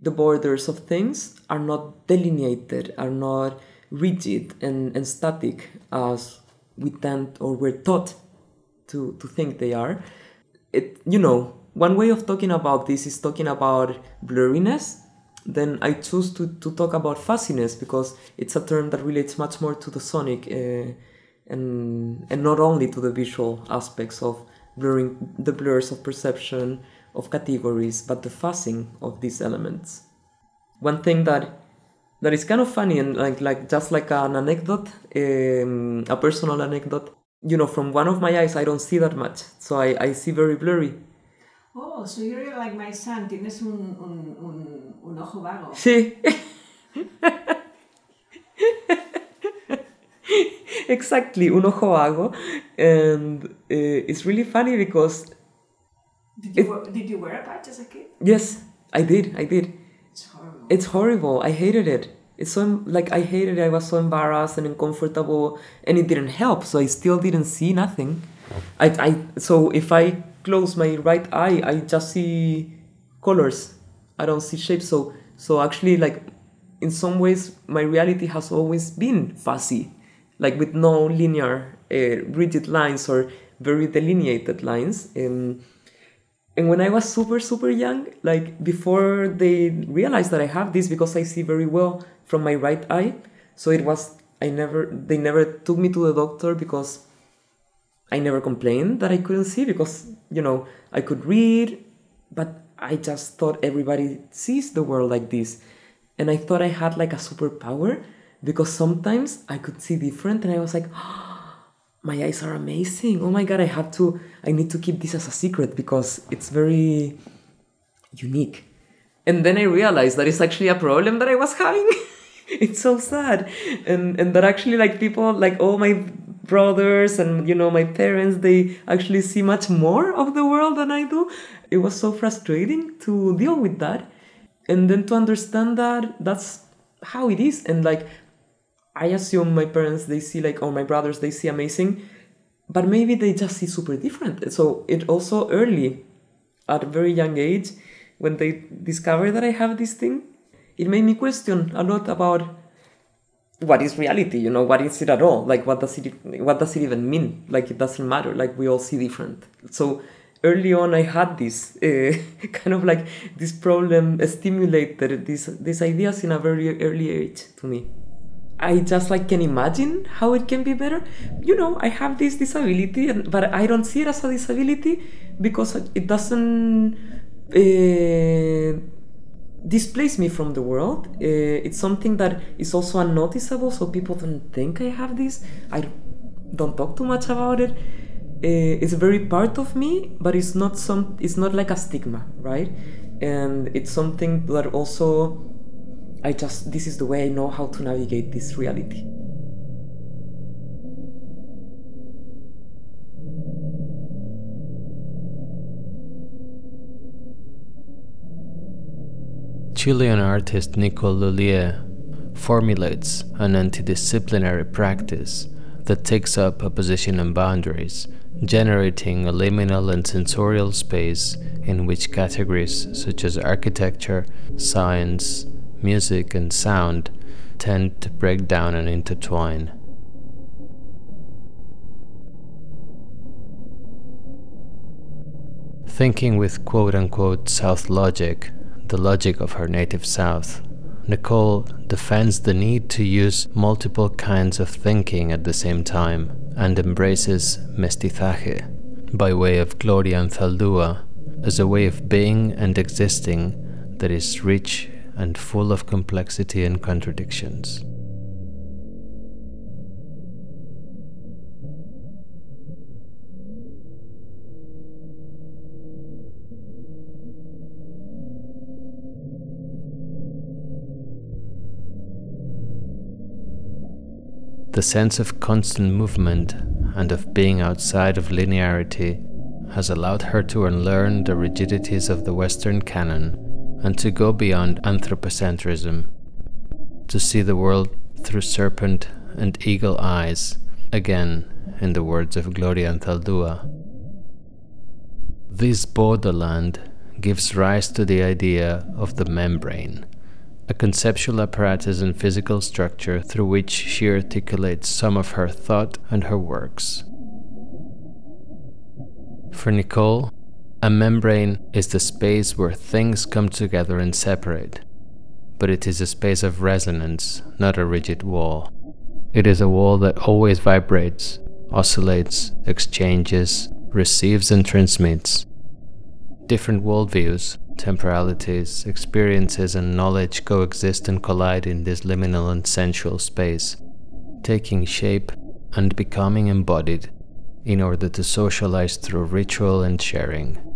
the borders of things are not delineated, are not rigid and, and static as we tend or we're taught to, to think they are. It, you know, one way of talking about this is talking about blurriness. Then I choose to, to talk about fuzziness because it's a term that relates much more to the sonic uh, and, and not only to the visual aspects of blurring the blurs of perception of categories, but the fuzzing of these elements. One thing that that is kind of funny and like like just like an anecdote, um, a personal anecdote. You know, from one of my eyes, I don't see that much, so I, I see very blurry. Oh, so you're like my son. Tienes un, un, un, un ojo vago. Sí. exactly, un ojo vago, and uh, it's really funny because. Did you, it, did you wear a patch as a kid? Yes, I did. I did. It's horrible. It's horrible. I hated it. It's so like I hated it. I was so embarrassed and uncomfortable, and it didn't help. So I still didn't see nothing. I, I so if I close my right eye, I just see colors. I don't see shapes. So so actually, like in some ways, my reality has always been fuzzy, like with no linear, uh, rigid lines or very delineated lines. Um, and when I was super super young, like before they realized that I have this because I see very well from my right eye, so it was I never they never took me to the doctor because I never complained that I couldn't see because you know I could read, but I just thought everybody sees the world like this, and I thought I had like a superpower because sometimes I could see different, and I was like. Oh, my eyes are amazing. Oh my god, I have to I need to keep this as a secret because it's very unique. And then I realized that it's actually a problem that I was having. it's so sad. And and that actually like people like all my brothers and you know my parents they actually see much more of the world than I do. It was so frustrating to deal with that. And then to understand that that's how it is and like I assume my parents they see like or my brothers they see amazing, but maybe they just see super different. So it also early, at a very young age, when they discover that I have this thing, it made me question a lot about what is reality. You know, what is it at all? Like, what does it what does it even mean? Like, it doesn't matter. Like, we all see different. So early on i had this uh, kind of like this problem stimulated these these ideas in a very early age to me I just like can imagine how it can be better. You know, I have this disability, and, but I don't see it as a disability because it doesn't uh, displace me from the world. Uh, it's something that is also unnoticeable, so people don't think I have this. I don't talk too much about it. Uh, it's very part of me, but it's not some. It's not like a stigma, right? And it's something that also I just, this is the way I know how to navigate this reality. Chilean artist Nicole L'Huillier formulates an interdisciplinary practice that takes up a position on boundaries, generating a liminal and sensorial space in which categories such as architecture, science, music, and sound tend to break down and intertwine. Thinking with quote unquote South logic, the logic of her native South, Nicole defends the need to use multiple kinds of thinking at the same time and embraces mestizaje by way of Gloria Anzaldúa as a way of being and existing that is rich and full of complexity and contradictions. The sense of constant movement and of being outside of linearity has allowed her to unlearn the rigidities of the Western canon and to go beyond anthropocentrism, to see the world through serpent and eagle eyes, again, in the words of Gloria Anzaldúa. This borderland gives rise to the idea of the membrane, a conceptual apparatus and physical structure through which she articulates some of her thought and her works. For Nicole, a membrane is the space where things come together and separate, but it is a space of resonance, not a rigid wall. It is a wall that always vibrates, oscillates, exchanges, receives, and transmits. Different worldviews, temporalities, experiences, and knowledge coexist and collide in this liminal and sensual space, taking shape and becoming embodied in order to socialize through ritual and sharing.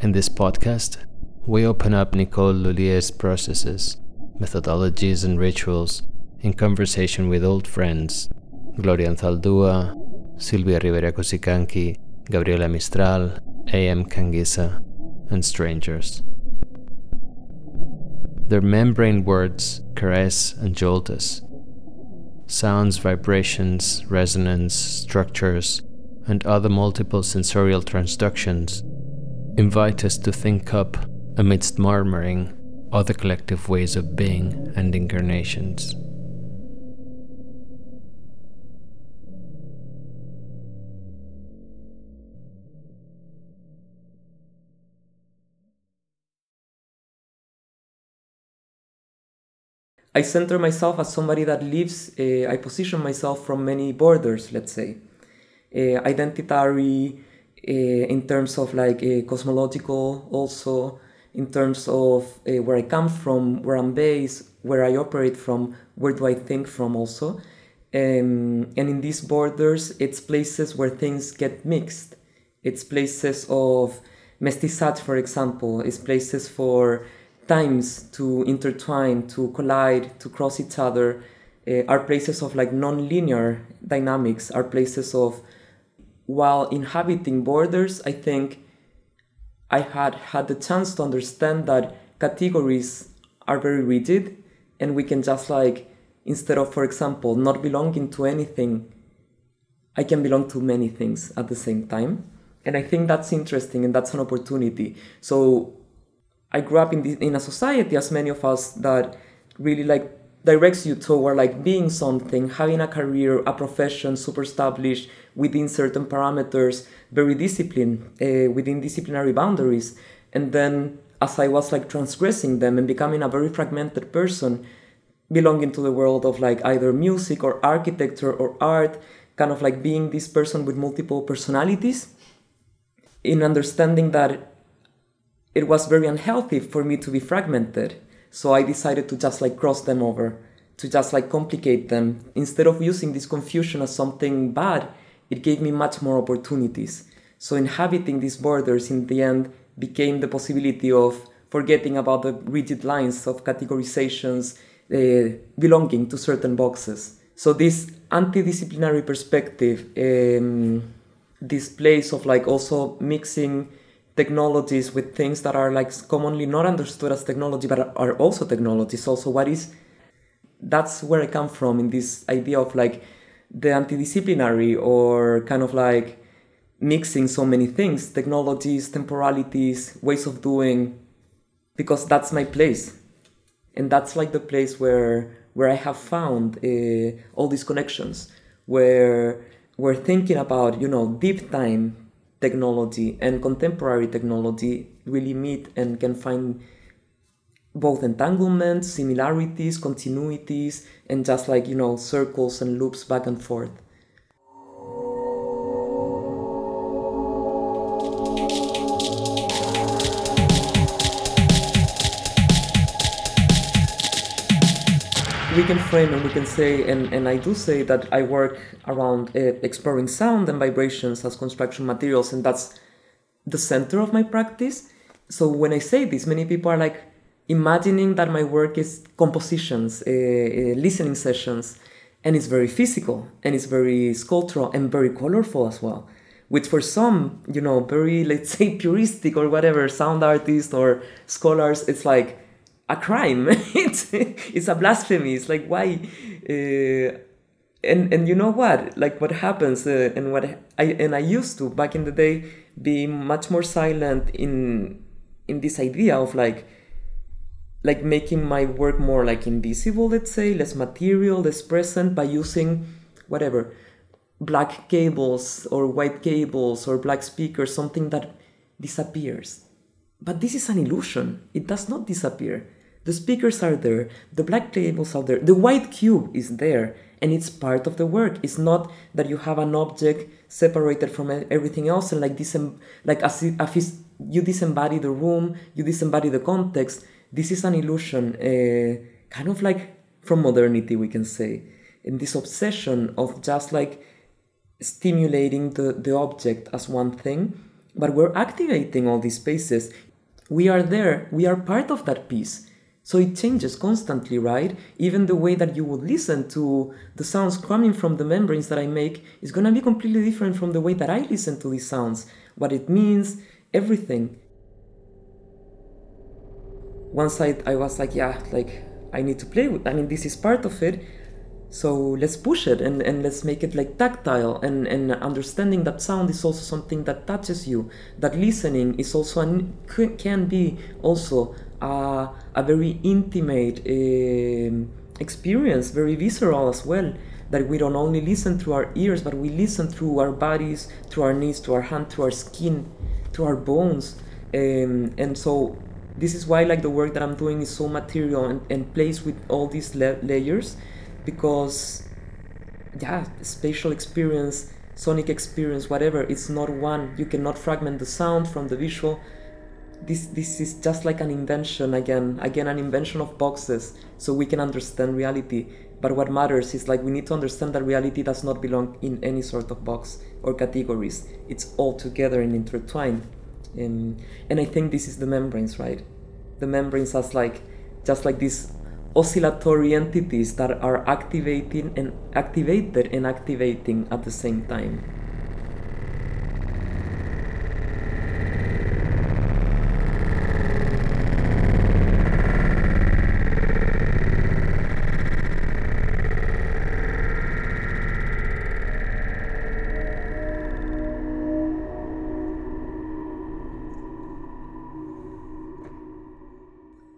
In this podcast, we open up Nicole L'Huillier's processes, methodologies, and rituals in conversation with old friends Gloria Anzaldúa, Silvia Rivera Cusicanqui, Gabriela Mistral, A.M. Kanngiesser, and strangers. Their membrane words caress and jolt us. Sounds, vibrations, resonance, structures, and other multiple sensorial transductions invite us to think up, amidst murmuring, other collective ways of being and incarnations. I center myself as somebody that lives, uh, I position myself from many borders, let's say. Uh, identitary, in terms of like cosmological, also in terms of where I come from, where I'm based, where I operate from, where do I think from also. Um, and in these borders, it's places where things get mixed. It's places of mestizaje, for example. It's places for times to intertwine, to collide, to cross each other, uh, are places of like non-linear dynamics, are places of while inhabiting borders, I think I had had the chance to understand that categories are very rigid and we can just like instead of for example not belonging to anything I can belong to many things at the same time. And I think that's interesting and that's an opportunity. So I grew up in the, in a society, as many of us, that really like directs you toward like being something, having a career, a profession, super established within certain parameters, very disciplined uh, within disciplinary boundaries. And then as I was like transgressing them and becoming a very fragmented person, belonging to the world of like either music or architecture or art, kind of like being this person with multiple personalities, in understanding that it was very unhealthy for me to be fragmented. So I decided to just like cross them over, to just like complicate them. Instead of using this confusion as something bad, it gave me much more opportunities. So inhabiting these borders in the end became the possibility of forgetting about the rigid lines of categorizations uh, belonging to certain boxes. So this anti-disciplinary perspective, um, this place of like also mixing technologies with things that are like commonly not understood as technology but are also technologies also what is that's where i come from in this idea of like the antidisciplinary or kind of like mixing so many things technologies temporalities ways of doing because that's my place. And that's like the place where where i have found uh, all these connections where we're thinking about you know deep time technology and contemporary technology really meet and can find both entanglements, similarities, continuities, and just like, you know, circles and loops back and forth. We can frame and we can say, and, and I do say that I work around uh, exploring sound and vibrations as construction materials, and that's the center of my practice. So when I say this, many people are like imagining that my work is compositions, uh, uh, listening sessions, and it's very physical and it's very sculptural and very colorful as well. Which for some, you know, very let's say puristic or whatever sound artists or scholars, it's like a crime. it's it's a blasphemy. It's like why. Uh, and and you know what like what happens uh, and what i and i used to back in the day be much more silent in in this idea of like like making my work more like invisible let's say less material less present by using whatever black cables or white cables or black speakers something that disappears but this is an illusion it does not disappear the speakers are there the black cables are there the white cube is there and it's part of the work. It's not that you have an object separated from everything else and like this like as if you disembody the room you disembody the context. This is an illusion uh, kind of like from modernity we can say. In this obsession of just like stimulating the, the object as one thing but we're activating all these spaces. We are there we are part of that piece so it changes constantly, right? Even the way that you would listen to the sounds coming from the membranes that I make is gonna be completely different from the way that I listen to these sounds. What it means, everything. Once I, I was like, yeah, like I need to play with, I mean, this is part of it. So let's push it and, and let's make it like tactile and, and understanding that sound is also something that touches you. That listening is also an, can be also a, a very intimate uh, experience, very visceral as well. That we don't only listen through our ears, but we listen through our bodies, through our knees, to our hand, through our skin, through our bones. Um, and so this is why like the work that I'm doing is so material and, and plays with all these la- layers because yeah, spatial experience, sonic experience, whatever, it's not one. You cannot fragment the sound from the visual this this is just like an invention again again an invention of boxes so we can understand reality. But what matters is like we need to understand that reality does not belong in any sort of box or categories. It's all together and intertwined. And and i think this is the membranes right? The membranes as like just like these oscillatory entities that are activating and activated and activating at the same time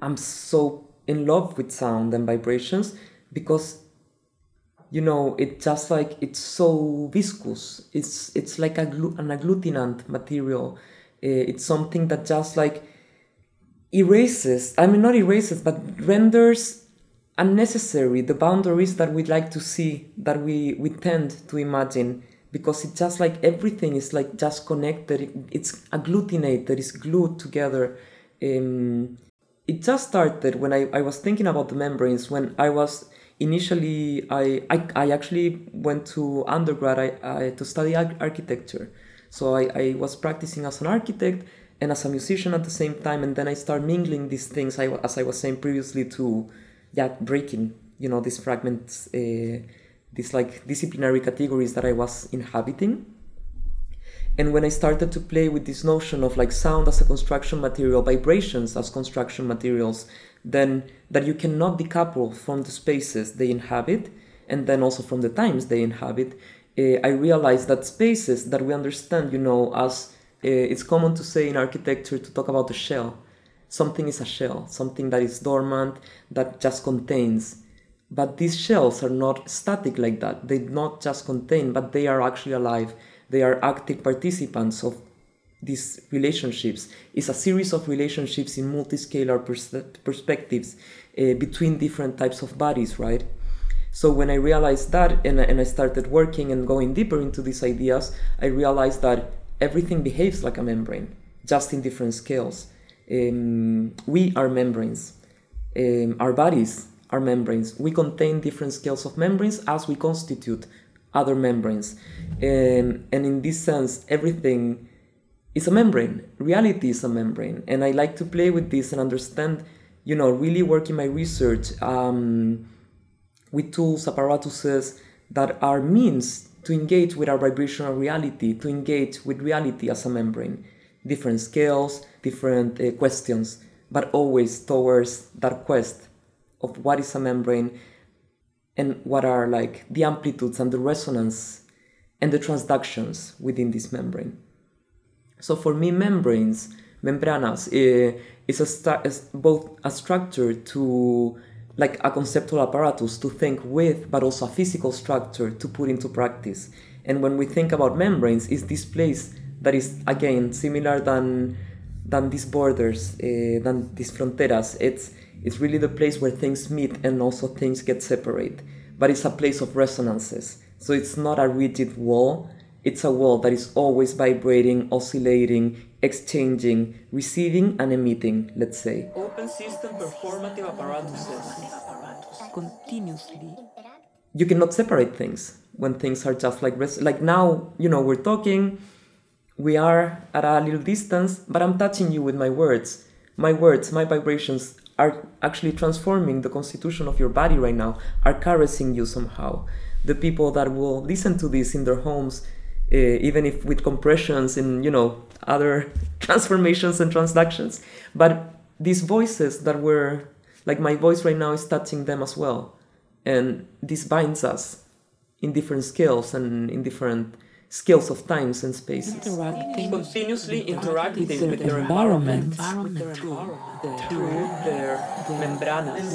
I'm so in love with sound and vibrations because you know it just like it's so viscous. It's it's like a, an agglutinant material. Uh, it's something that just like erases i mean not erases but renders unnecessary the boundaries that we'd like to see that we we tend to imagine because it's just like everything is like just connected. It's agglutinated it's glued together um, it just started when I, I was thinking about the membranes when I was initially I, I, I actually went to undergrad I, I, to study architecture. So I, I was practicing as an architect and as a musician at the same time and then I started mingling these things I, as I was saying previously to yeah breaking you know these fragments uh, these like disciplinary categories that I was inhabiting and when I started to play with this notion of like sound as a construction material, vibrations as construction materials, then that you cannot decouple from the spaces they inhabit and then also from the times they inhabit, uh, I realized that spaces that we understand, you know, as uh, it's common to say in architecture to talk about a shell. Something is a shell, something that is dormant, that just contains. But these shells are not static like that. They not just contain, but they are actually alive they are active participants of these relationships. It's a series of relationships in multiscalar pers- perspectives uh, between different types of bodies, right? So when I realized that and, and I started working and going deeper into these ideas, I realized that everything behaves like a membrane, just in different scales. Um, we are membranes. Um, our bodies are membranes. We contain different scales of membranes as we constitute other membranes. And, and in this sense, everything is a membrane. Reality is a membrane. And I like to play with this and understand, you know, really work in my research um, with tools, apparatuses that are means to engage with our vibrational reality, to engage with reality as a membrane. Different scales, different uh, questions, but always towards that quest of what is a membrane and what are like the amplitudes and the resonance and the transductions within this membrane. So for me, membranes, membranas, uh, is a is both a structure to like a conceptual apparatus to think with, but also a physical structure to put into practice. And when we think about membranes, is this place that is again similar than than these borders, uh, than these fronteras. It's it's really the place where things meet and also things get separate. But it's a place of resonances. So it's not a rigid wall. It's a wall that is always vibrating, oscillating, exchanging, receiving and emitting, let's say. Open system performative apparatuses. Continuously. You cannot separate things when things are just like res- like now, you know, we're talking, we are at a little distance, but I'm touching you with my words. My words, my vibrations are actually transforming the constitution of your body right now, are caressing you somehow. The people that will listen to this in their homes, uh, even if with compressions and you know other transformations and transductions, but these voices that were like my voice right now is touching them as well, and this binds us in different scales and in different scales of times and spaces. Interacting, continuously interacting with, with their environment, environment, with their environment. Through their membranas.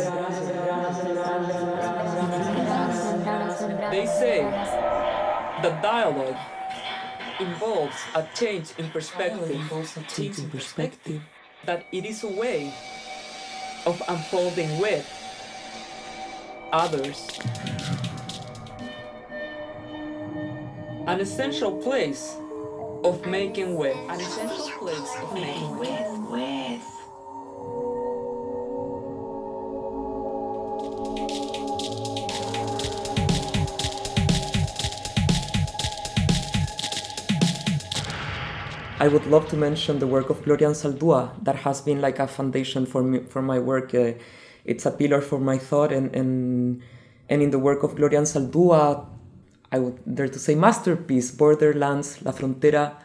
They say that dialogue involves a change in perspective, involves a change in perspective, that it is a way of unfolding with others an essential place of making with. An essential place of making with. with. I would love to mention the work of Gloria Anzaldúa that has been like a foundation for me for my work. Uh, it's a pillar for my thought and and and in the work of Gloria Anzaldúa, I would dare to say masterpiece, Borderlands, La Frontera,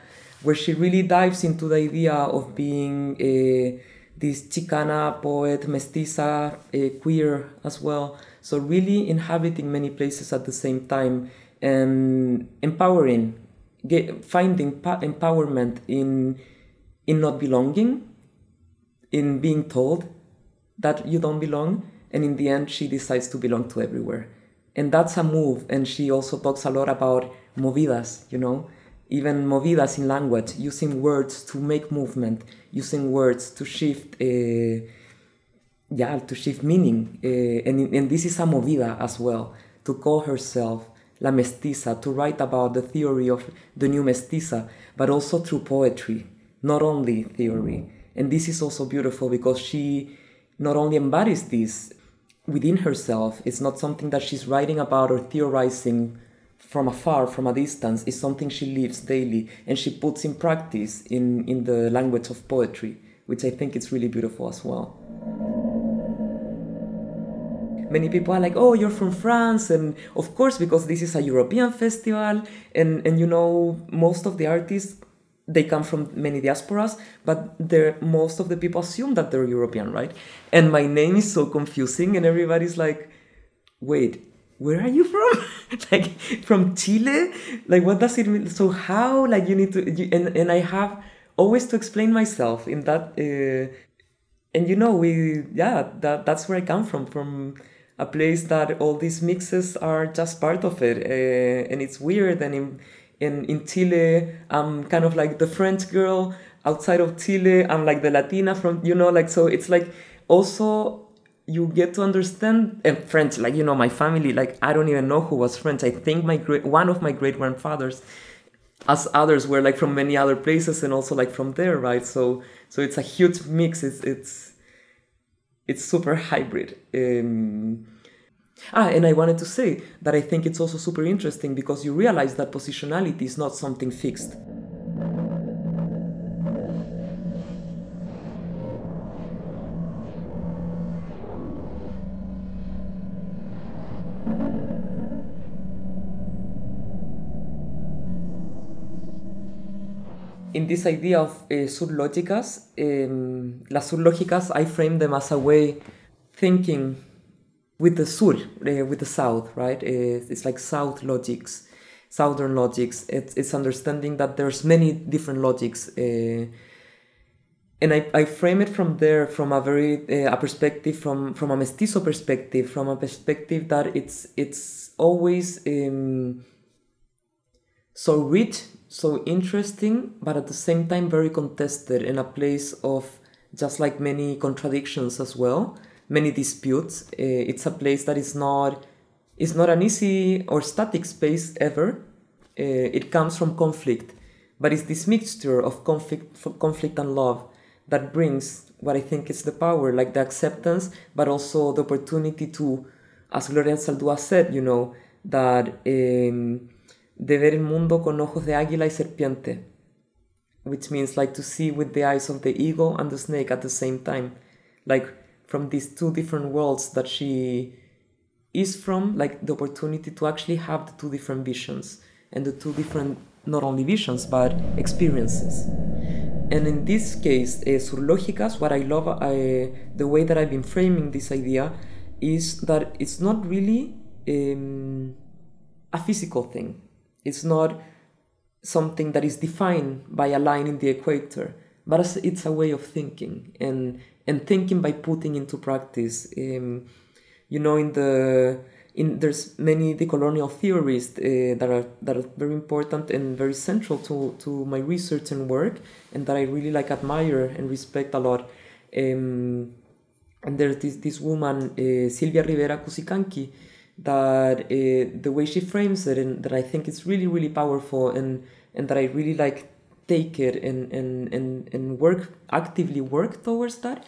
where she really dives into the idea of being a, this Chicana poet, mestiza, a queer as well. So really inhabiting many places at the same time and empowering, get, finding empowerment in in not belonging, in being told that you don't belong, and in the end she decides to belong to everywhere and that's a move and she also talks a lot about movidas you know? Even movidas in language using words to make movement using words to shift uh, yeah to shift meaning uh, and, and this is a movida as well to call herself la mestiza to write about the theory of the new mestiza but also through poetry not only theory. And this is also beautiful because she not only embodies this within herself. It's not something that she's writing about or theorizing from afar, from a distance. It's something she lives daily and she puts in practice in, in the language of poetry, which I think is really beautiful as well. Many people are like, oh, you're from France. And of course, because this is a European festival, and, and you know, most of the artists they come from many diasporas, but most of the people assume that they're European, right? And my name is so confusing, and everybody's like, wait, where are you from? like from Chile? Like what does it mean? So how? Like you need to, you, and and I have always to explain myself in that. Uh, and you know, we yeah, that that's where I come from from a place that all these mixes are just part of it, uh, and it's weird and. In, in, in Chile, I'm kind of like the French girl. Outside of Chile, I'm like the Latina from, you know, like, so it's like also you get to understand and French, like, you know, my family, like, I don't even know who was French. I think my great, one of my great grandfathers, as others were like from many other places and also like from there, right? So, so it's a huge mix. It's, it's, it's super hybrid. Um, Ah, and I wanted to say that I think it's also super interesting because you realize that positionality is not something fixed. in this idea of uh, um, las surlógicas, I frame them as a way thinking with the sur, uh, with the south, right? Uh, it's like south logics, southern logics. It's, it's understanding that there's many different logics. Uh, and I, I frame it from there from a very uh, a perspective from from a mestizo perspective from a perspective that it's it's always um, so rich so interesting but at the same time very contested in a place of just like many contradictions as well many disputes. Uh, it's a place that is not is not an easy or static space ever. Uh, it comes from conflict but it's this mixture of conflict conflict and love that brings what I think is the power, like the acceptance, but also the opportunity to, as Gloria Anzaldúa said, you know, that um, de ver el mundo con ojos de águila y serpiente, which means like to see with the eyes of the eagle and the snake at the same time, like from these two different worlds that she is from, like the opportunity to actually have the two different visions and the two different not only visions but experiences. And in this case, uh, Surlógicas, what I love, uh, the way that I've been framing this idea, is that it's not really um, a physical thing. It's not something that is defined by a line in the equator, but it's a way of thinking and and thinking by putting into practice. Um, you know, in the in there's many decolonial theorists uh, that are that are very important and very central to to my research and work, and that I really like admire and respect a lot. Um, and there's this this woman uh, Silvia Rivera Cusicanqui that uh, the way she frames it and that I think is really really powerful and and that I really like take it and and and, and work actively work towards that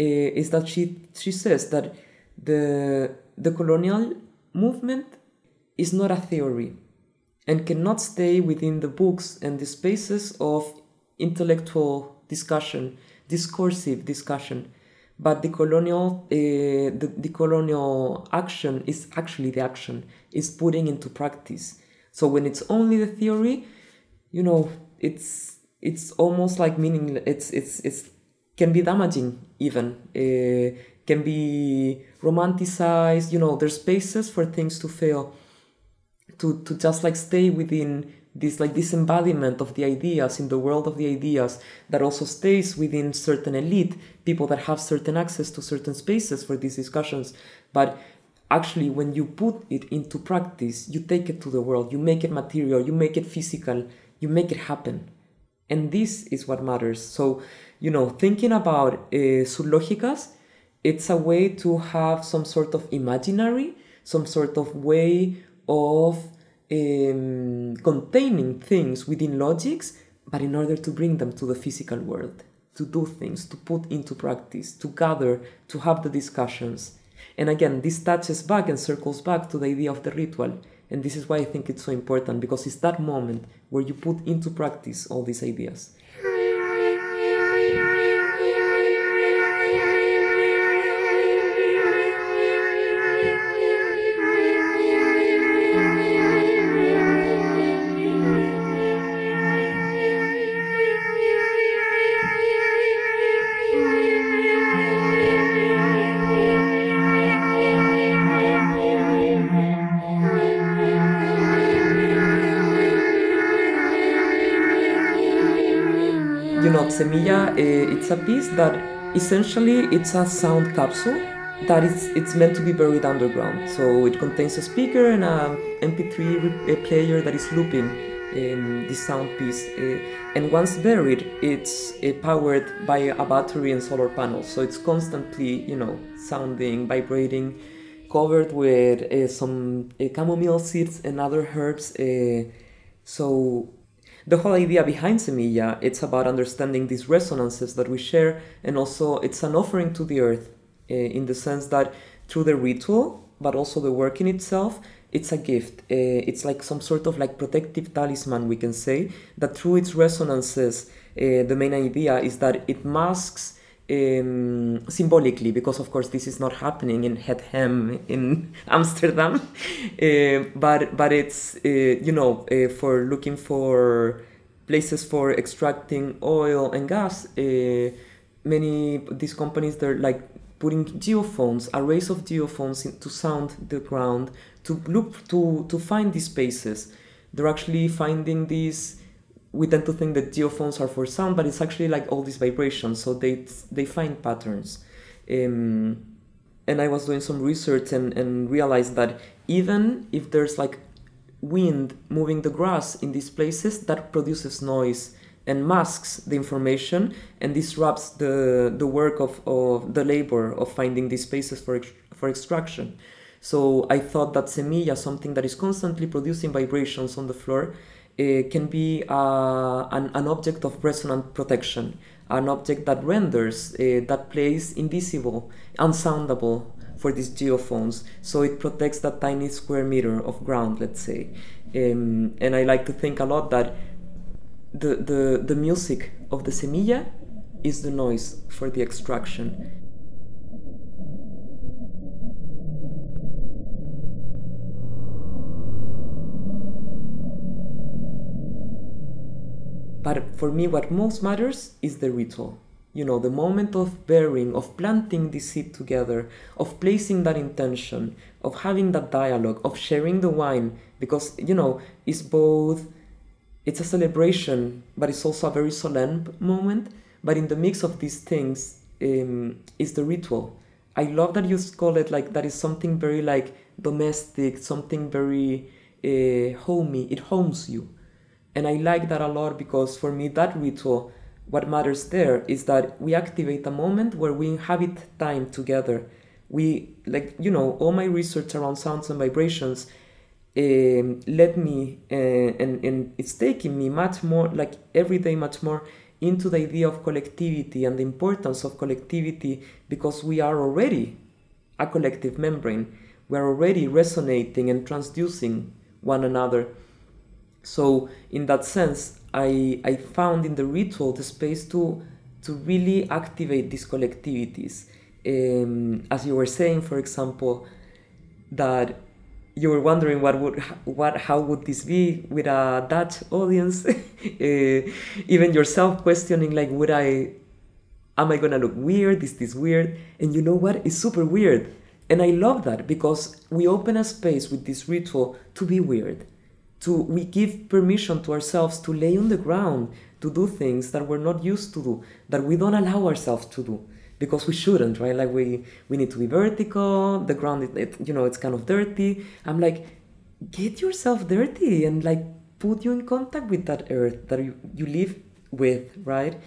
uh, is that she she says that the the colonial movement is not a theory and cannot stay within the books and the spaces of intellectual discussion, discursive discussion. But the colonial, uh, the, the colonial action is actually the action, is putting into practice. So when it's only the theory, you know, it's it's almost like meaning it's it's it's can be damaging even. Uh, can be romanticized you know there's spaces for things to fail to to just like stay within this like this embodiment of the ideas in the world of the ideas that also stays within certain elite people that have certain access to certain spaces for these discussions but actually when you put it into practice you take it to the world you make it material you make it physical you make it happen and this is what matters so you know thinking about uh, surlógicas it's a way to have some sort of imaginary, some sort of way of um, containing things within logics, but in order to bring them to the physical world, to do things, to put into practice, to gather, to have the discussions. And again, this touches back and circles back to the idea of the ritual. And this is why I think it's so important because it's that moment where you put into practice all these ideas. Semilla, uh, it's a piece that essentially it's a sound capsule that is it's meant to be buried underground. So it contains a speaker and a MP3 player that is looping um, this sound piece. Uh, and once buried, it's powered by a battery and solar panels. So it's constantly, you know, sounding, vibrating, covered with uh, some chamomile seeds and other herbs. So the whole idea behind Semilla, it's about understanding these resonances that we share, and also it's an offering to the earth uh, in the sense that through the ritual, but also the work in itself, it's a gift. Uh, it's like some sort of like protective talisman, we can say, that through its resonances, uh, the main idea is that it masks um, symbolically, because of course this is not happening in Het Hem in Amsterdam, uh, but but it's uh, you know uh, for looking for places for extracting oil and gas. Many these companies they're like putting geophones, arrays of geophones in, to sound the ground, to look to to find these spaces. They're actually finding these. We tend to think that geophones are for sound, but it's actually like all these vibrations. So they they find patterns. Um, and I was doing some research and, and realized that even if there's like wind moving the grass in these places, that produces noise and masks the information and disrupts the, the work of, of the labor of finding these spaces for, for extraction. So I thought that semilla, something that is constantly producing vibrations on the floor, can be uh, an, an object of resonant protection, an object that renders, uh, that plays invisible, unsoundable for these geophones. So it protects that tiny square meter of ground, let's say. Um, and I like to think a lot that the, the, the music of the semilla is the noise for the extraction. But for me, what most matters is the ritual. You know, the moment of bearing, of planting the seed together, of placing that intention, of having that dialogue, of sharing the wine, because, you know, it's both it's a celebration, but it's also a very solemn moment. But in the mix of these things um, is the ritual. I love that you call it like that is something very like domestic, something very uh, homey. It homes you, and I like that a lot because for me that ritual, what matters there is that we activate a moment where we inhabit time together. We like you know all my research around sounds and vibrations um, led me uh, and, and it's taking me much more like every day much more into the idea of collectivity and the importance of collectivity because we are already a collective membrane we are already resonating and transducing one another so in that sense i i found in the ritual the space to to really activate these collectivities um, as you were saying for example that you were wondering what would what how would this be with a Dutch audience, uh, even yourself questioning like would I am I gonna look weird? Is this weird? And you know what? It's super weird. And I love that because we open a space with this ritual to be weird. To we give permission to ourselves to lay on the ground, to do things that we're not used to do, that we don't allow ourselves to do because we shouldn't right? Like we we need to be vertical the ground it, it, you know it's kind of dirty. I'm like get yourself dirty and like put you in contact with that earth that you, you live with right?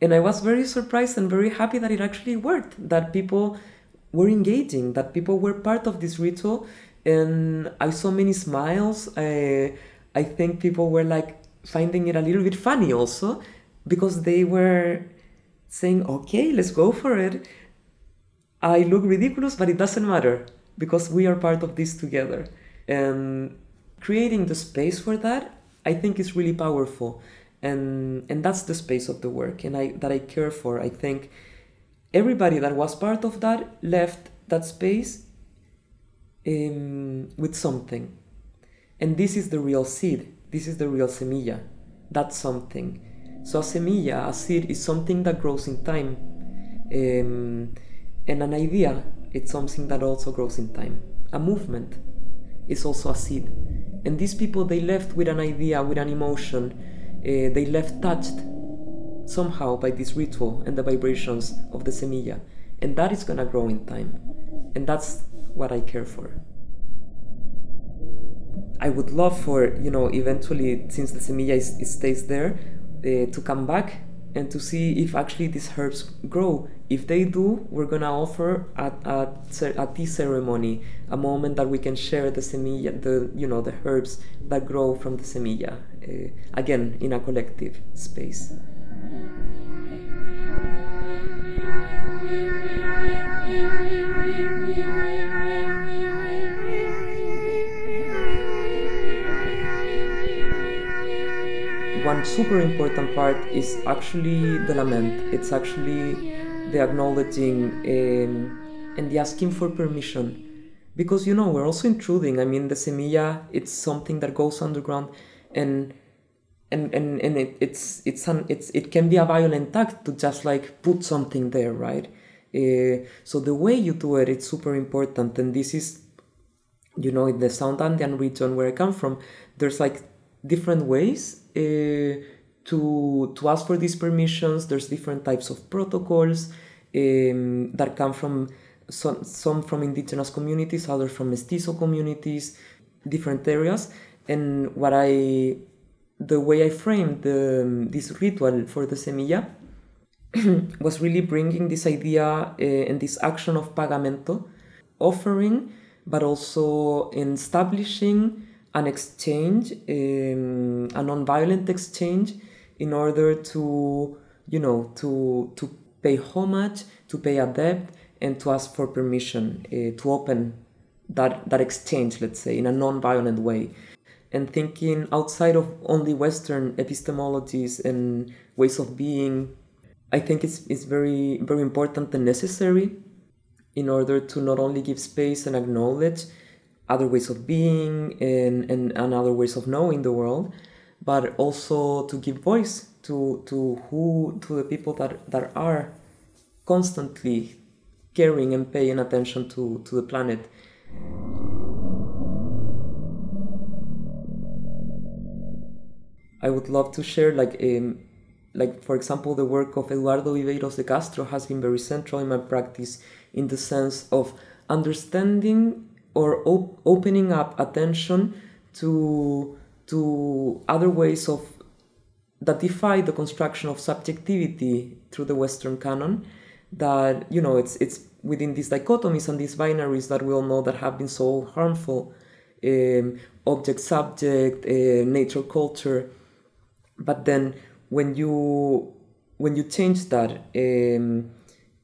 And i was very surprised and very happy that it actually worked that people were engaging that people were part of this ritual and i saw many smiles i i think people were like finding it a little bit funny also because they were saying, okay, let's go for it. I look ridiculous, but it doesn't matter because we are part of this together. And creating the space for that, I think is really powerful. And and that's the space of the work and I that I care for. I think everybody that was part of that left that space um, with something. And this is the real seed. This is the real semilla. That's something. So a semilla, a seed, is something that grows in time. Um, and an idea, it's something that also grows in time. A movement is also a seed. And these people, they left with an idea, with an emotion. Uh, they left touched somehow by this ritual and the vibrations of the semilla. And that is gonna grow in time. And that's what I care for. I would love for, you know, eventually, since the semilla is, stays there, uh, to come back and to see if actually these herbs grow. If they do, we're gonna offer a, a, a tea ceremony, a moment that we can share the semilla, the you know the herbs that grow from the semilla, uh, again in a collective space. one super important part is actually the lament. It's actually the acknowledging um, and the asking for permission. Because you know, we're also intruding. I mean, the semilla, it's something that goes underground and and and, and it, it's it's an it's it can be a violent act to just like put something there, right? Uh, so the way you do it, it's super important, and this is, you know, in the Sound Andean region where I come from, there's like different ways uh, to to ask for these permissions. There's different types of protocols um, that come from some some from indigenous communities, others from mestizo communities, different areas. And what I, the way I framed the, this ritual for the semilla was really bringing this idea uh, and this action of pagamento, offering, but also establishing an exchange, um, a non-violent exchange, in order to, you know, to to pay homage, to pay a debt, and to ask for permission uh, to open that that exchange, let's say, in a non-violent way. And thinking outside of only Western epistemologies and ways of being, I think it's, it's very, very important and necessary in order to not only give space and acknowledge other ways of being and, and, and other ways of knowing the world, but also to give voice to, to who to the people that, that are constantly caring and paying attention to, to the planet. I would love to share like um, like for example the work of Eduardo Viveiros de Castro has been very central in my practice in the sense of understanding or op- opening up attention to to other ways of that defy the construction of subjectivity through the Western canon that you know it's it's within these dichotomies and these binaries that we all know that have been so harmful um, object subject uh, nature culture. But then when you when you change that um,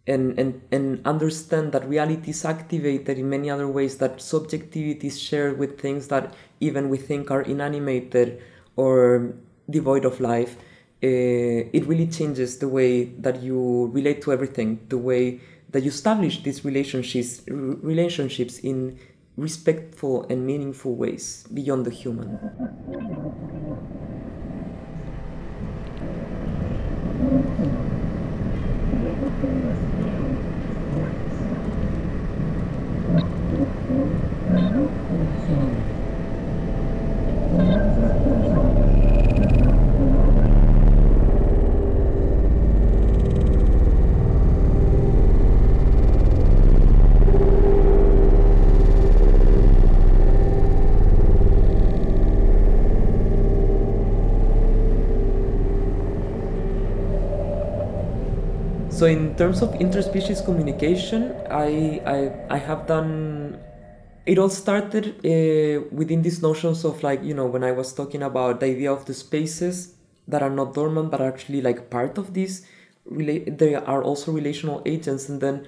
and, and and understand that reality is activated in many other ways that subjectivity is shared with things that even we think are inanimated or devoid of life. Uh, it really changes the way that you relate to everything the way that you establish these relationships relationships in respectful and meaningful ways beyond the human In terms of interspecies communication, I I, I have done. It all started uh, within these notions of like you know when I was talking about the idea of the spaces that are not dormant but actually like part of this. Rela- they are also relational agents, and then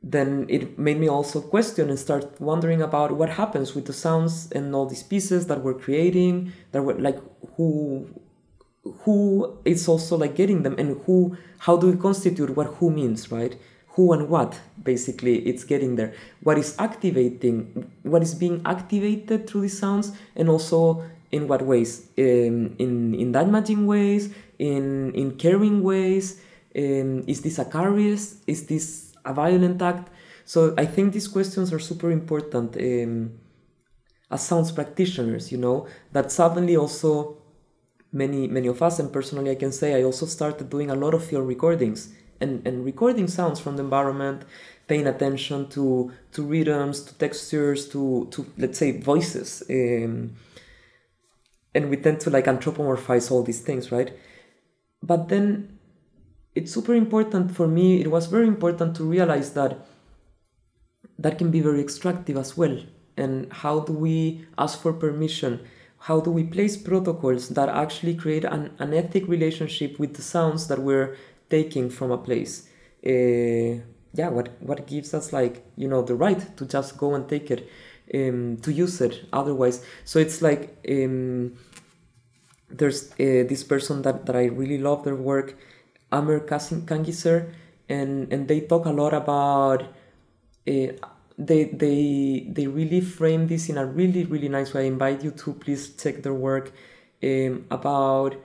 then it made me also question and start wondering about what happens with the sounds and all these pieces that we're creating that were like who who is also like getting them and who how do we constitute what who means right? Who and what basically it's getting there. What is activating what is being activated through these sounds and also in what ways? Um, in in damaging ways in in caring ways um, is this a curious is this a violent act? So i think these questions are super important um, as sounds practitioners you know that suddenly also many many of us and personally i can say i also started doing a lot of field recordings. And, and recording sounds from the environment paying attention to to rhythms to textures to to let's say voices um, and we tend to like anthropomorphize all these things right? But then it's super important for me it was very important to realize that that can be very extractive as well. And how do we ask for permission how do we place protocols that actually create an, an ethic relationship with the sounds that we're taking from a place? Uh, yeah what what gives us like you know the right to just go and take it um, to use it otherwise? So it's like um, there's uh, this person that, that i really love their work AM Kanngiesser and and they talk a lot about uh, they they they really frame this in a really really nice way. I invite you to please check their work um, about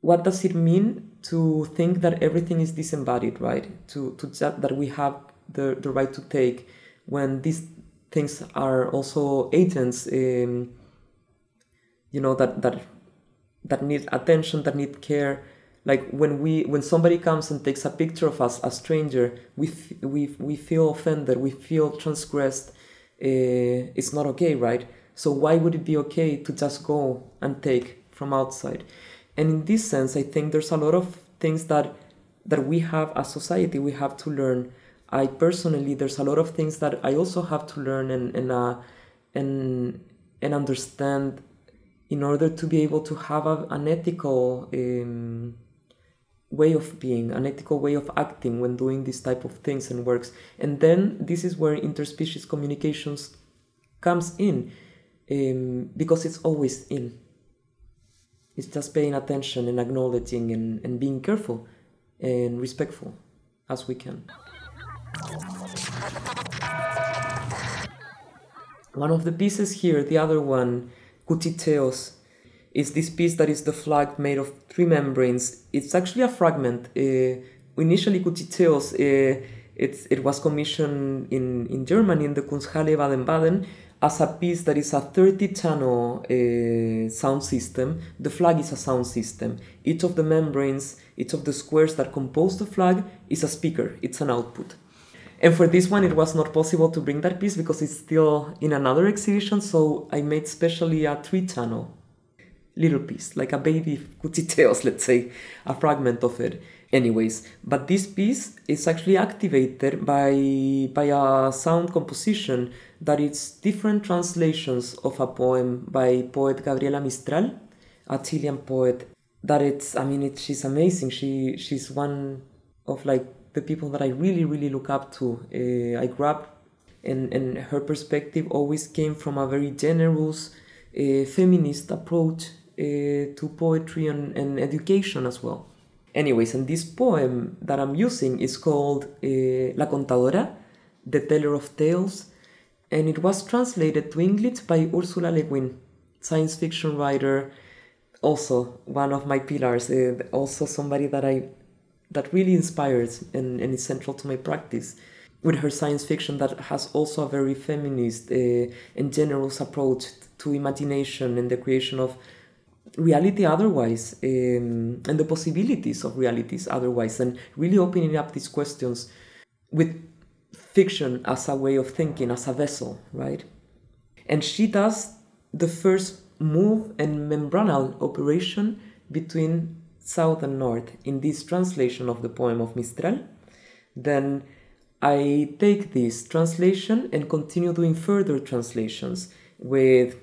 what does it mean to think that everything is disembodied, right? To to that we have the the right to take when these things are also agents. Um, you know that that that need attention, that need care. Like when we when somebody comes and takes a picture of us, a stranger, we f- we we feel offended, we feel transgressed. Uh, it's not okay, right? So why would it be okay to just go and take from outside? And in this sense, I think there's a lot of things that that we have as society we have to learn. I personally, there's a lot of things that I also have to learn and and uh, and and understand in order to be able to have a, an ethical um, way of being, an ethical way of acting when doing this type of things and works. And then this is where interspecies communications comes in um, because it's always in. It's just paying attention and acknowledging and, and being careful and respectful as we can. One of the pieces here, the other one, Cuchicheos, is this piece that is the flag made of three membranes. It's actually a fragment. Uh, initially, Cuchicheos, uh, it's, it was commissioned in, in Germany in the Kunsthalle Baden-Baden as a piece that is a 30 channel uh, sound system. The flag is a sound system. Each of the membranes, each of the squares that compose the flag is a speaker, it's an output. And for this one, it was not possible to bring that piece because it's still in another exhibition, so I made specially a three channel little piece, like a baby Cuchicheos, let's say, a fragment of it. Anyways but this piece is actually activated by by a sound composition that is different translations of a poem by poet Gabriela Mistral a Chilean poet. That it's I mean it, she's amazing. She she's one of like the people that I really really look up to. Uh, I grew up and and her perspective always came from a very generous uh, feminist approach to poetry and, and education as well. Anyways, and this poem that I'm using is called uh, La Contadora, The Teller of Tales, and it was translated to English by Ursula Le Guin, science fiction writer, also one of my pillars, uh, also somebody that I that really inspires and, and is central to my practice with her science fiction that has also a very feminist uh, and generous approach to imagination and the creation of reality otherwise um, and the possibilities of realities otherwise and really opening up these questions with fiction as a way of thinking as a vessel right? And she does the first move and membranal operation between south and north in this translation of the poem of mistral. Then i take this translation and continue doing further translations with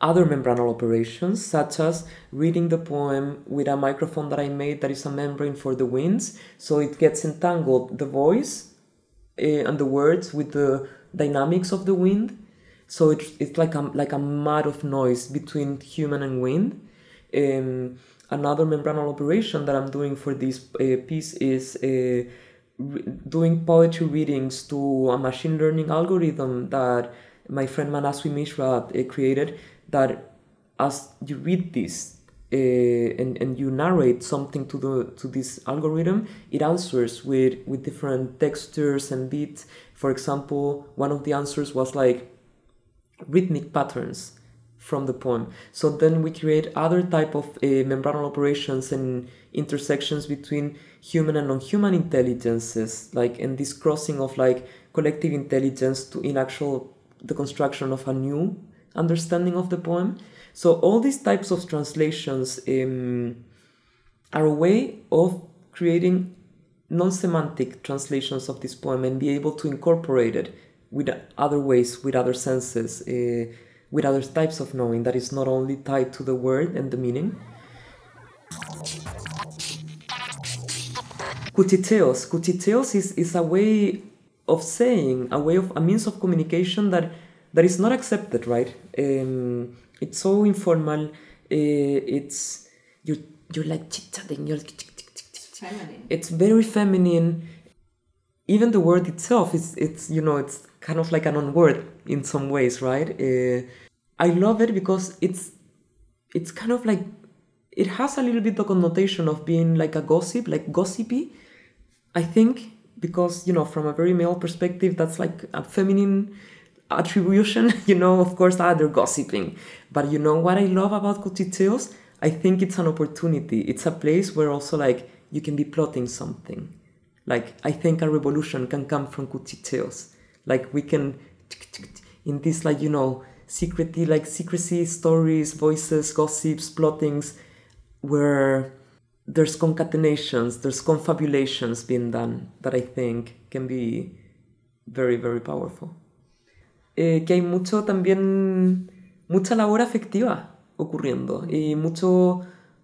other membranal operations, such as reading the poem with a microphone that I made that is a membrane for the winds, so it gets entangled the voice uh, and the words with the dynamics of the wind. So it, it's like a, like a mud of noise between human and wind. Um, another membranal operation that I'm doing for this uh, piece is uh, re- doing poetry readings to a machine learning algorithm that my friend Manaswi Mishra created that as you read this uh, and, and you narrate something to the to this algorithm, it answers with with different textures and beats. For example, one of the answers was like rhythmic patterns from the poem. So then we create other type of uh, membranal operations and intersections between human and non-human intelligences, like and this crossing of like collective intelligence to in actual the construction of a new understanding of the poem. So all these types of translations um, are a way of creating non-semantic translations of this poem and be able to incorporate it with other ways, with other senses, uh, with other types of knowing that is not only tied to the word and the meaning. Cuchicheos. Cuchicheos is, is a way of saying, a way of a means of communication that that is not accepted, right? Um, it's so informal. Uh, it's you you're like chit-chatting. You're Feminine. it's very feminine. Even the word itself is it's you know it's kind of like a non-word in some ways, right? Uh, I love it because it's it's kind of like it has a little bit the connotation of being like a gossip, like gossipy. I think because you know from a very male perspective, that's like a feminine attribution. You know, of course, ah, they're gossiping. But you know what I love about cuchicheos? I think it's an opportunity. It's a place where also like you can be plotting something. Like I think a revolution can come from cuchicheos. Like we can in this like you know secretly like secrecy stories, voices, gossips, plottings, where there's concatenations, there's confabulations being done that I think can be very very powerful. Eh, que hay mucho también mucha labor afectiva ocurriendo y mucho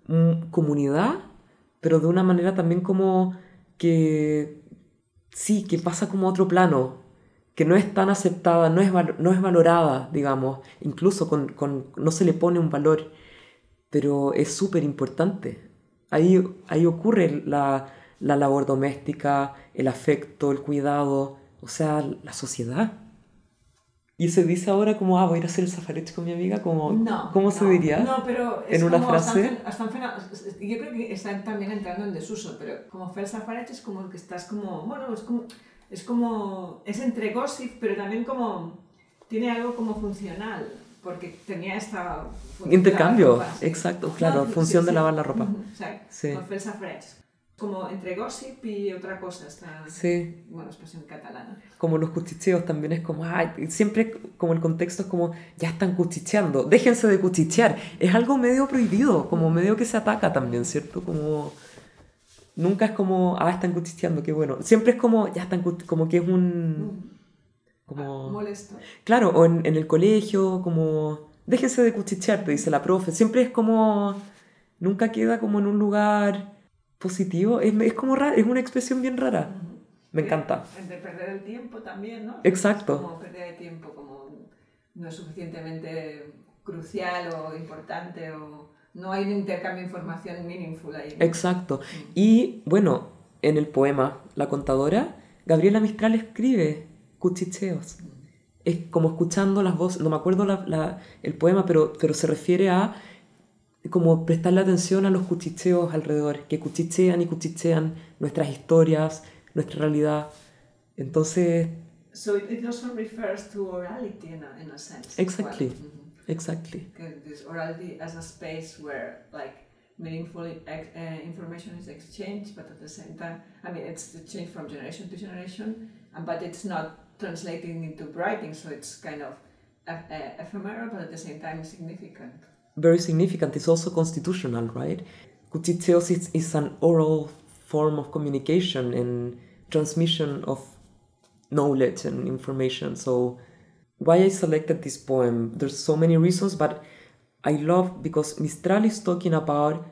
mm, comunidad, pero de una manera también como que sí, que pasa como a otro plano, que no es tan aceptada, no es, no es valorada, digamos, incluso con, con- no se le pone un valor, pero es súper importante. Ahí, ahí ocurre la, la labor doméstica, el afecto, el cuidado, o sea, la sociedad. Y se dice ahora como, ah, voy a ir a hacer el safarech con mi amiga, como, No. ¿cómo se diría? No, pero es ¿En una frase? Yo creo que están también entrando en desuso, pero como Fel Safaret es como que estás como. Bueno, es como. Es como. Es entre gossip, pero también como. Tiene algo como funcional, porque tenía esta. Intercambio, exacto, claro, función de sí. lavar la ropa. Ujú, exacto, Sí. Como Fel Safaret. Como entre gossip y otra cosa. Esta, Sí, Bueno, expresión catalana. como los cuchicheos también es como, ay, siempre como el contexto es como, ya están cuchicheando, déjense de cuchichear. Es algo medio prohibido, como medio que se ataca también, ¿cierto? Como, nunca es como, ah, están cuchicheando, qué bueno. Siempre es como, ya están, como que es un, como... Molesto. Claro, o en, en el colegio, como, déjense de cuchichear, te dice la profe. Siempre es como, nunca queda como en un lugar positivo. Es, es como raro, es una expresión bien rara. Me encanta. Entre perder el tiempo también, ¿no? Exacto. Como perder el tiempo, como no es suficientemente crucial o importante o no hay un intercambio de información meaningful ahí. ¿no? Exacto. Y bueno, en el poema La contadora, Gabriela Mistral escribe cuchicheos. Es como escuchando las voces, no me acuerdo la- la- el poema, pero, pero se refiere a como prestarle atención a los cuchicheos alrededor, que cuchichean y cuchichean nuestras historias, nuestra realidad. Entonces, So it, it also refers to orality in a, in a sense. Exactly. well. Mhm. exactly. This orality as a space where like meaningful ex- uh, information is exchanged, but at the same time, I mean, it's exchanged from generation to generation, and but it's not translating into writing, so it's kind of uh, ephemeral, but at the same time significant. Very significant. It's also constitutional, right? Cuchicheos is, is an oral form of communication and transmission of knowledge and information. So, why I selected this poem? There's so many reasons, but I love because Mistral is talking about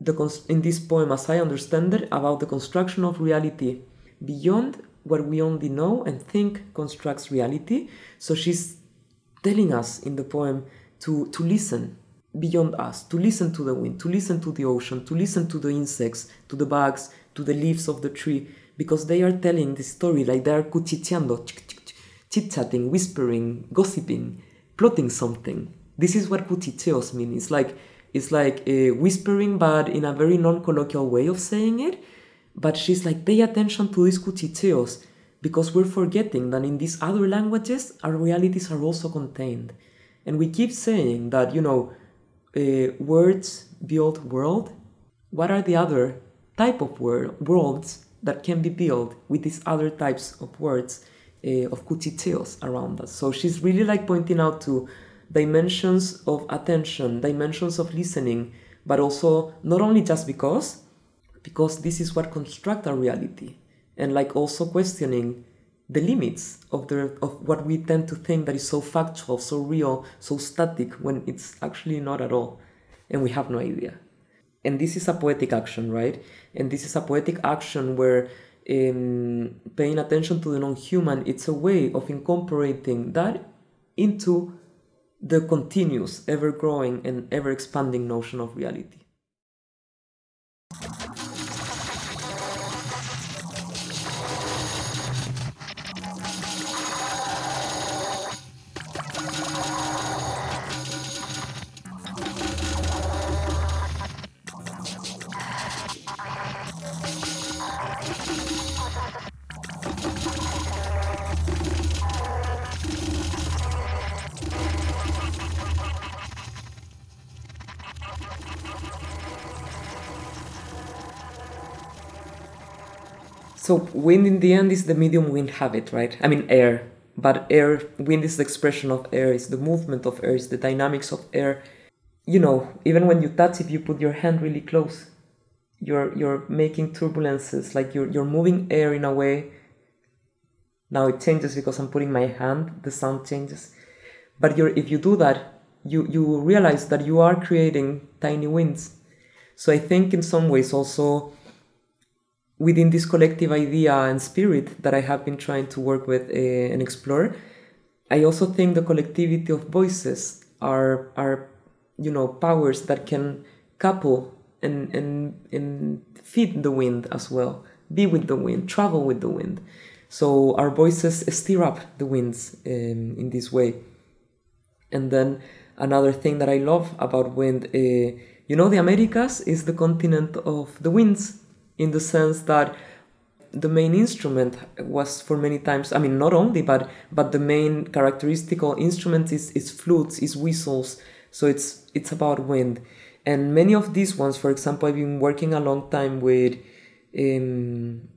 the in this poem, as I understand it, about the construction of reality beyond what we only know and think constructs reality. So she's telling us in the poem to, to listen beyond us, to listen to the wind, to listen to the ocean, to listen to the insects, to the bugs, to the leaves of the tree, because they are telling the story like they are cuchicheando, chit chatting, whispering, gossiping, plotting something. This is what cuchicheos mean. It's like it's like uh, whispering, but in a very non-colloquial way of saying it. But she's like, pay attention to these cuchicheos because we're forgetting that in these other languages, our realities are also contained. And we keep saying that, you know, uh, words build world. What are the other type of word, worlds that can be built with these other types of words uh, of cuchicheos around us? So she's really like pointing out to dimensions of attention, dimensions of listening, but also not only just because, because this is what construct our reality and like also questioning the limits of the of what we tend to think that is so factual so real so static when it's actually not at all. And we have no idea. And this is a poetic action right? And this is a poetic action where um, paying attention to the non-human it's a way of incorporating that into the continuous ever growing and ever expanding notion of reality wind in the end is the medium wind habit, right? I mean air, but air wind is the expression of air, is the movement of air, is the dynamics of air. You know, even when you touch, if you put your hand really close, you're you're making turbulences, like you're you're moving air in a way. Now it changes because I'm putting my hand, the sound changes. But you're if you do that, you you realize that you are creating tiny winds. So I think in some ways also within this collective idea and spirit that I have been trying to work with uh, and explore, I also think the collectivity of voices are are you know powers that can couple and and and feed the wind as well, be with the wind, travel with the wind. So our voices stir up the winds um, in this way. And then another thing that I love about wind, uh, you know, the Americas is the continent of the winds in the sense that the main instrument was for many times i mean not only but but the main characteristical instrument is is flutes is whistles. So it's it's about wind. And many of these ones for example i've been working a long time with um,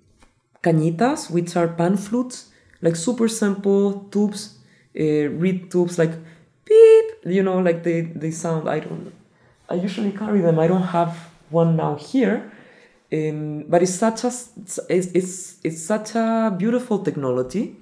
cañitas which are pan flutes like super simple tubes uh, reed tubes like beep you know like they they sound i don't i usually carry them. I don't have one now here um, but it's such a it's, it's it's such a beautiful technology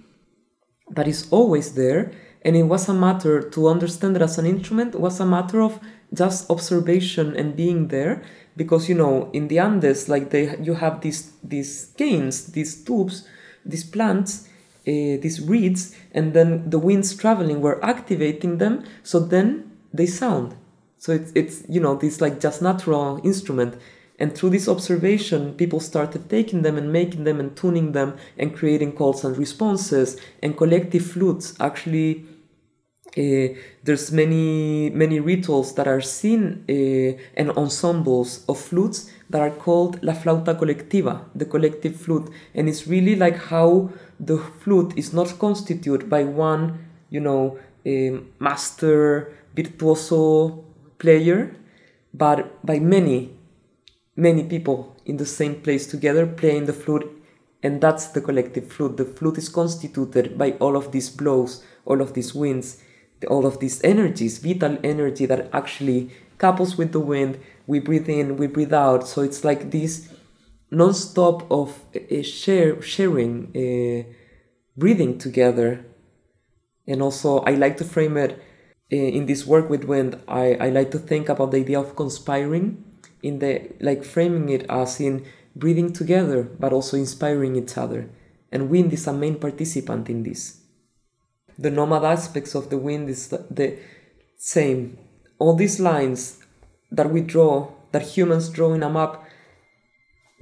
that is always there, and it was a matter to understand it as an instrument was a matter of just observation and being there. Because you know in the Andes like they you have these these canes these tubes these plants uh, these reeds and then the winds traveling were activating them. So then they sound. So it's it's you know this like just natural instrument and through this observation, people started taking them and making them and tuning them and creating calls and responses and collective flutes. Actually, uh, there's many many rituals that are seen uh, and ensembles of flutes that are called la flauta colectiva, the collective flute, and it's really like how the flute is not constituted by one, you know, um, master virtuoso player, but by many many people in the same place together playing the flute and that's the collective flute. The flute is constituted by all of these blows all of these winds all of these energies vital energy that actually couples with the wind. We breathe in we breathe out. So it's like this non-stop of uh, share, sharing uh, breathing together. And also i like to frame it in this work with wind. I, I like to think about the idea of conspiring in the like framing it as in breathing together but also inspiring each other. And wind is a main participant in this. The nomad aspects of the wind is the, same. All these lines that we draw that humans draw in a map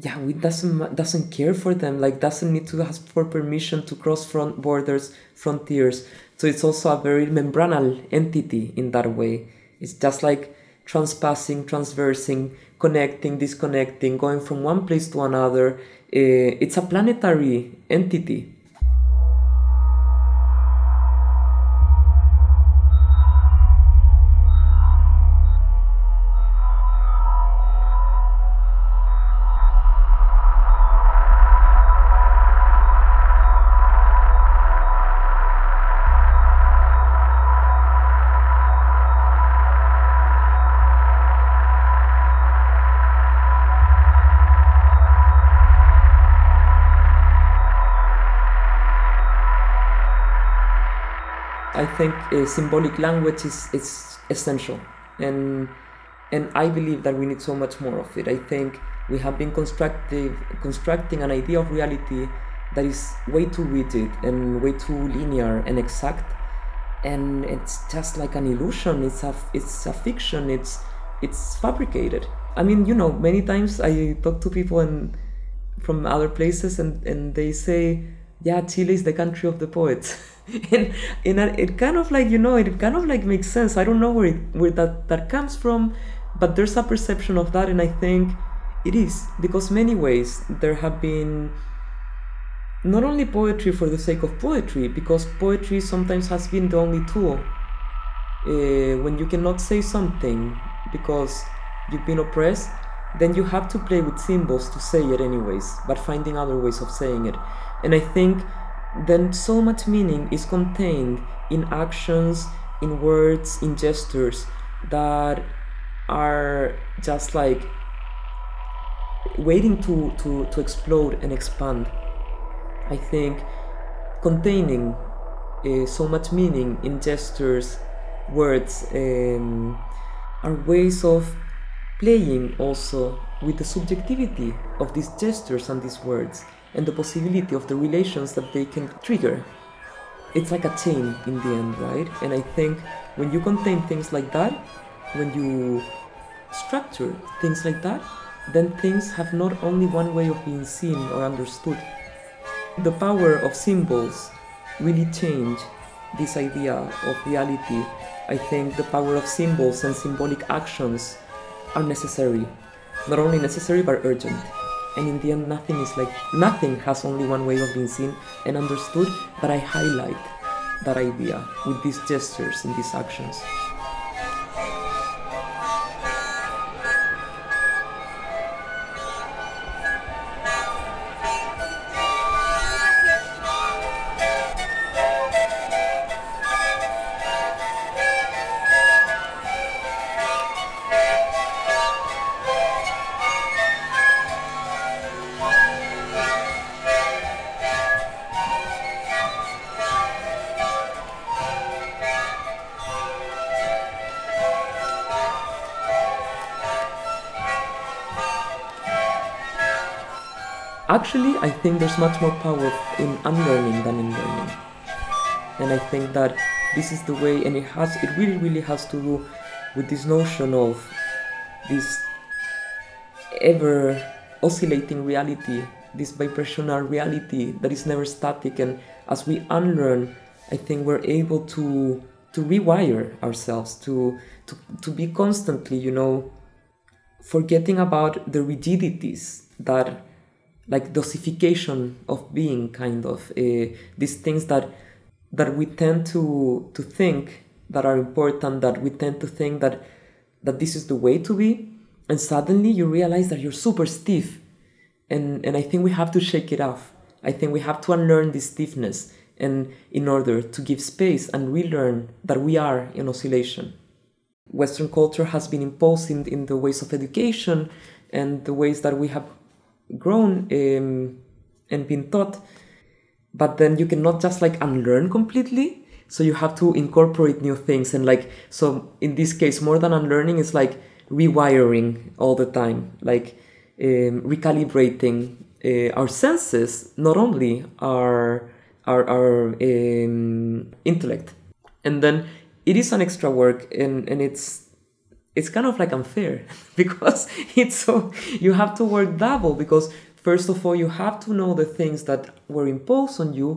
yeah we doesn't doesn't care for them. Like doesn't need to ask for permission to cross front borders frontiers. So it's also a very membranal entity in that way. It's just like transpassing transversing connecting, disconnecting, going from one place to another. Uh, it's a planetary entity. Think uh, symbolic language is, is essential, and and I believe that we need so much more of it. I think we have been constructive, constructing an idea of reality that is way too rigid and way too linear and exact, and it's just like an illusion. It's a it's a fiction. It's it's fabricated. I mean, you know, many times I talk to people and from other places, and and they say, "Yeah, Chile is the country of the poets." and and it kind of like you know it kind of like makes sense i don't know where it, where that that comes from but there's a perception of that and i think it is because many ways there have been not only poetry for the sake of poetry, because poetry sometimes has been the only tool. Uh, when you cannot say something because you've been oppressed, then you have to play with symbols to say it anyways, but finding other ways of saying it. And I think then so much meaning is contained in actions, in words, in gestures that are just like waiting to, to, to explode and expand. I think containing uh, so much meaning in gestures, words, um, are ways of playing also with the subjectivity of these gestures and these words and the possibility of the relations that they can trigger. It's like a chain in the end, right? And I think when you contain things like that, when you structure things like that, then things have not only one way of being seen or understood. The power of symbols really change this idea of reality. I think the power of symbols and symbolic actions are necessary. Not only necessary but urgent. And in the end, nothing is like, nothing has only one way of being seen and understood, but I highlight that idea with these gestures and these actions. Actually, I think there's much more power in unlearning than in learning. And I think that this is the way, and it has, it really, really has to do with this notion of this ever oscillating reality, this vibrational reality that is never static. And as we unlearn, I think we're able to to rewire ourselves, to to to be constantly, you know, forgetting about the rigidities that like dosification of being kind of uh, these things that that we tend to to think that are important that we tend to think that that this is the way to be and suddenly you realize that you're super stiff. And and i think we have to shake it off. I think we have to unlearn this stiffness and in order to give space and relearn that we are in oscillation. Western culture has been imposed in, in the ways of education and the ways that we have grown um, and been taught but then you cannot just like unlearn completely. So you have to incorporate new things and like so in this case more than unlearning is like rewiring all the time like um, recalibrating uh, our senses not only our our, our um, intellect. And then it is an extra work and and it's it's kind of like unfair because it's so you have to work double because first of all you have to know the things that were imposed on you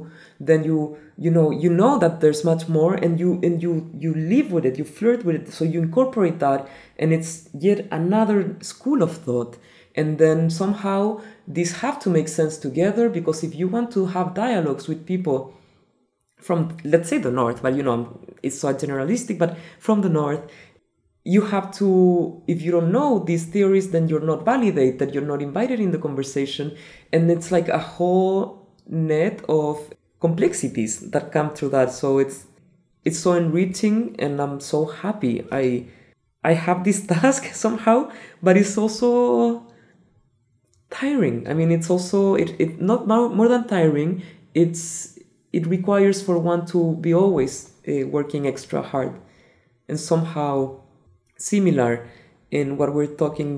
then you you know you know that there's much more and you and you you live with it you flirt with it. So you incorporate that and it's yet another school of thought. And then somehow these have to make sense together because if you want to have dialogues with people from let's say the north but you know it's so generalistic but from the north you have to if you don't know these theories then you're not validated That you're not invited in the conversation. And it's like a whole net of complexities that come through that. So it's it's so enriching and i'm so happy. I i have this task somehow but it's also tiring. I mean it's also it, it not more, than tiring. It's it requires for one to be always uh, working extra hard. And somehow similar in what we're talking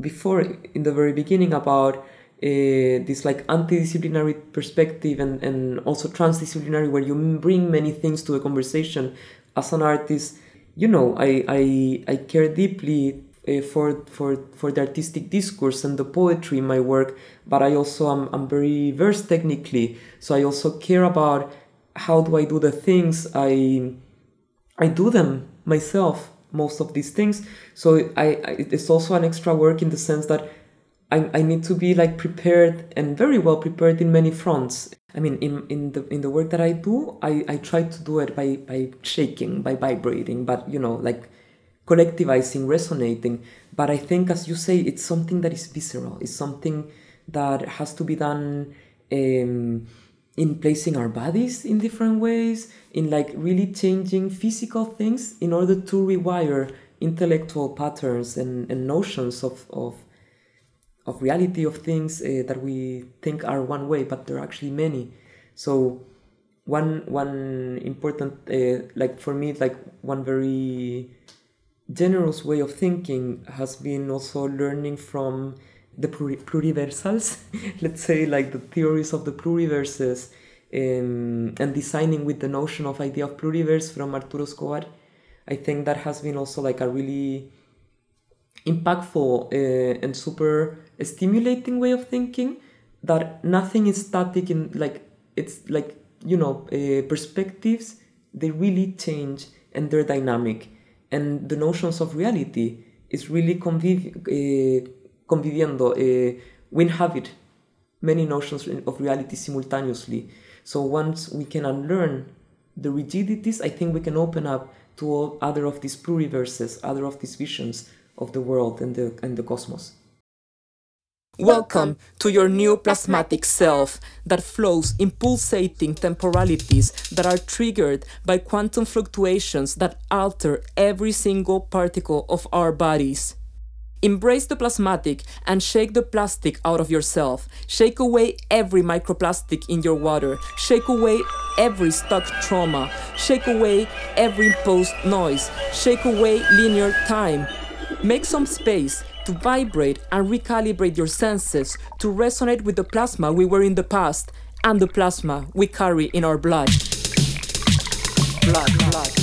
before in the very beginning about uh, this like anti-disciplinary perspective and, and also transdisciplinary where you bring many things to a conversation. As an artist you know i i, I care deeply uh, for for for the artistic discourse and the poetry in my work but i also am I'm very versed technically. So i also care about how do i do the things i i do them myself most of these things so I, I, it's also an extra work in the sense that I, I need to be like prepared and very well prepared in many fronts I mean, in, in the in the work that I do, I, I try to do it by, by shaking, by vibrating, but you know, like collectivizing, resonating. But I think, as you say, it's something that is visceral. It's something that has to be done um, in placing our bodies in different ways, in like really changing physical things in order to rewire intellectual patterns and, and notions of, of of reality of things uh, that we think are one way, but there are actually many. So one one important uh, like for me like one very generous way of thinking has been also learning from the pluriversals, let's say like the theories of the pluriverses um, and designing with the notion of idea of pluriverse from Arturo Escobar. I think that has been also like a really impactful uh, and super stimulating way of thinking that nothing is static in like it's like you know uh, perspectives they really change and they're dynamic and the notions of reality is really conviv- uh, conviviendo uh, we inhabit many notions of reality simultaneously so once we can unlearn the rigidities i think we can open up to other of these pluriverses other of these visions of the world and the, and the cosmos. Welcome to your new plasmatic self that flows in pulsating temporalities that are triggered by quantum fluctuations that alter every single particle of our bodies. Embrace the plasmatic and shake the plastic out of yourself. Shake away every microplastic in your water. Shake away every stuck trauma. Shake away every imposed noise. Shake away linear time. Make some space to vibrate and recalibrate your senses to resonate with the plasma we were in the past and the plasma we carry in our blood. Blood, blood.